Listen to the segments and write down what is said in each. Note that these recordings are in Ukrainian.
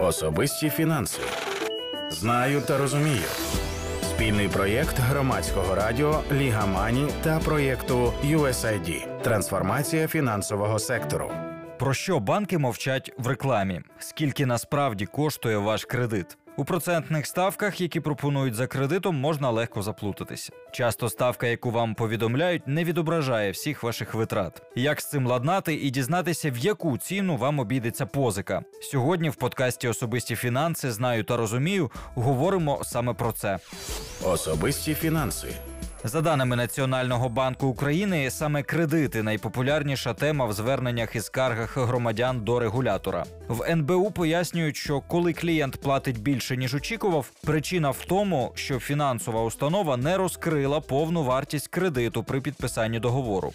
Особисті фінанси. Знаю та розумію. Спільний проєкт громадського радіо Ліга Мані та проєкту USAID Трансформація фінансового сектору. Про що банки мовчать в рекламі? Скільки насправді коштує ваш кредит? У процентних ставках, які пропонують за кредитом, можна легко заплутатися. Часто ставка, яку вам повідомляють, не відображає всіх ваших витрат. Як з цим ладнати і дізнатися, в яку ціну вам обійдеться позика? Сьогодні в подкасті Особисті фінанси знаю та розумію. Говоримо саме про це. Особисті фінанси. За даними Національного банку України, саме кредити найпопулярніша тема в зверненнях і скаргах громадян до регулятора. В НБУ пояснюють, що коли клієнт платить більше ніж очікував, причина в тому, що фінансова установа не розкрила повну вартість кредиту при підписанні договору.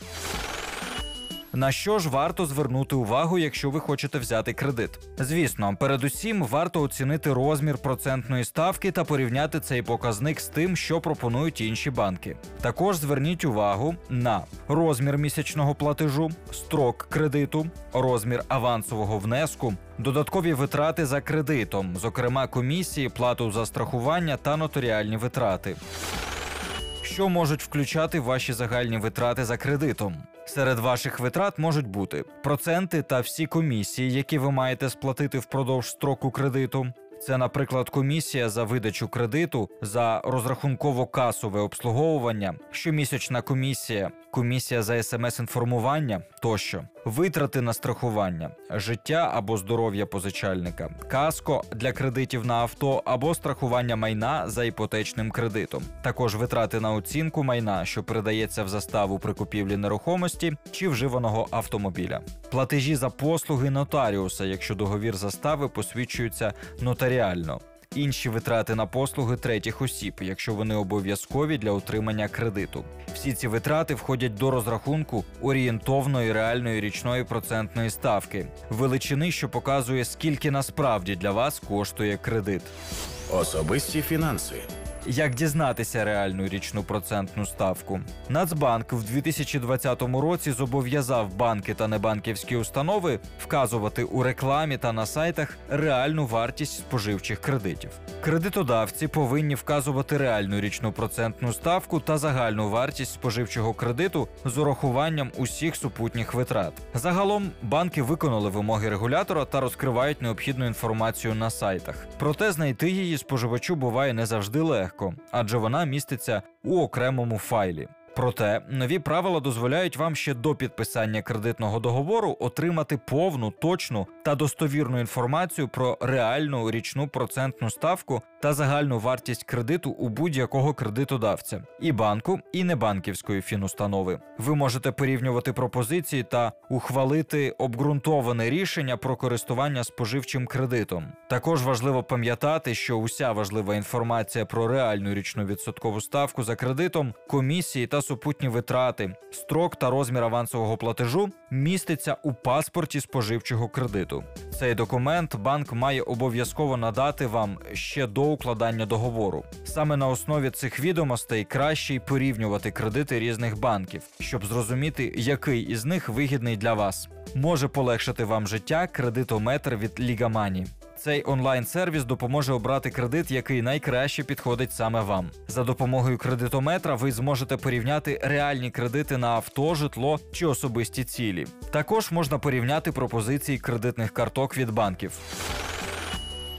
На що ж варто звернути увагу, якщо ви хочете взяти кредит? Звісно, передусім варто оцінити розмір процентної ставки та порівняти цей показник з тим, що пропонують інші банки. Також зверніть увагу на розмір місячного платежу, строк кредиту, розмір авансового внеску, додаткові витрати за кредитом, зокрема комісії, плату за страхування та нотаріальні витрати. Що можуть включати ваші загальні витрати за кредитом? Серед ваших витрат можуть бути проценти та всі комісії, які ви маєте сплатити впродовж строку кредиту. Це, наприклад, комісія за видачу кредиту за розрахунково-касове обслуговування, щомісячна комісія, комісія за смс-інформування тощо, витрати на страхування, життя або здоров'я позичальника, каско для кредитів на авто або страхування майна за іпотечним кредитом, також витрати на оцінку майна, що передається в заставу при купівлі нерухомості чи вживаного автомобіля, платежі за послуги нотаріуса, якщо договір застави посвідчується нотаріально. Інші витрати на послуги третіх осіб, якщо вони обов'язкові для отримання кредиту. Всі ці витрати входять до розрахунку орієнтовної реальної річної процентної ставки, величини, що показує, скільки насправді для вас коштує кредит. Особисті фінанси. Як дізнатися реальну річну процентну ставку? Нацбанк в 2020 році зобов'язав банки та небанківські установи вказувати у рекламі та на сайтах реальну вартість споживчих кредитів. Кредитодавці повинні вказувати реальну річну процентну ставку та загальну вартість споживчого кредиту з урахуванням усіх супутніх витрат. Загалом банки виконали вимоги регулятора та розкривають необхідну інформацію на сайтах. Проте знайти її споживачу буває не завжди легко, адже вона міститься у окремому файлі. Проте нові правила дозволяють вам ще до підписання кредитного договору отримати повну, точну та достовірну інформацію про реальну річну процентну ставку та загальну вартість кредиту у будь-якого кредитодавця і банку, і небанківської фінустанови. Ви можете порівнювати пропозиції та ухвалити обґрунтоване рішення про користування споживчим кредитом. Також важливо пам'ятати, що уся важлива інформація про реальну річну відсоткову ставку за кредитом, комісії та супутні витрати, строк та розмір авансового платежу міститься у паспорті споживчого кредиту. Цей документ банк має обов'язково надати вам ще до укладання договору. Саме на основі цих відомостей краще й порівнювати кредити різних банків, щоб зрозуміти, який із них вигідний для вас. Може полегшити вам життя кредитометр від Лігамані. Цей онлайн-сервіс допоможе обрати кредит, який найкраще підходить саме вам. За допомогою кредитометра ви зможете порівняти реальні кредити на авто, житло чи особисті цілі. Також можна порівняти пропозиції кредитних карток від банків.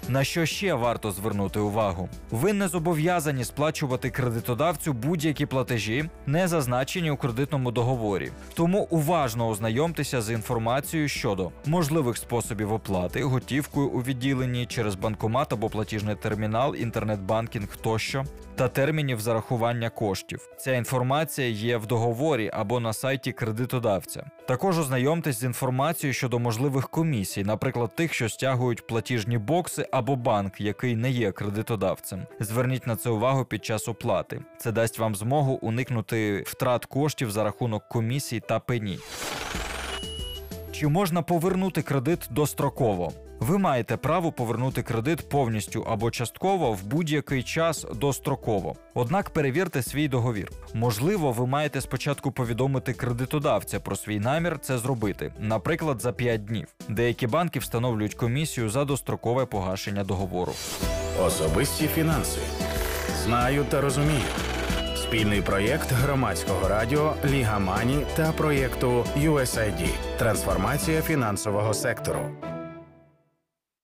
На що ще варто звернути увагу? Ви не зобов'язані сплачувати кредитодавцю будь-які платежі, не зазначені у кредитному договорі. Тому уважно ознайомтеся з інформацією щодо можливих способів оплати, готівкою у відділенні через банкомат або платіжний термінал, інтернет-банкінг тощо, та термінів зарахування коштів. Ця інформація є в договорі або на сайті кредитодавця. Також ознайомтесь з інформацією щодо можливих комісій, наприклад, тих, що стягують платіжні бокси або банк, який не є кредитодавцем. Зверніть на це увагу під час оплати. Це дасть вам змогу уникнути втрат коштів за рахунок комісій та пені. Чи можна повернути кредит достроково? Ви маєте право повернути кредит повністю або частково в будь-який час достроково. Однак перевірте свій договір. Можливо, ви маєте спочатку повідомити кредитодавця про свій намір це зробити, наприклад, за 5 днів. Деякі банки встановлюють комісію за дострокове погашення договору. Особисті фінанси. Знаю та розумію. Спільний проєкт громадського радіо Ліга Мані та проєкту USAID. Трансформація фінансового сектору.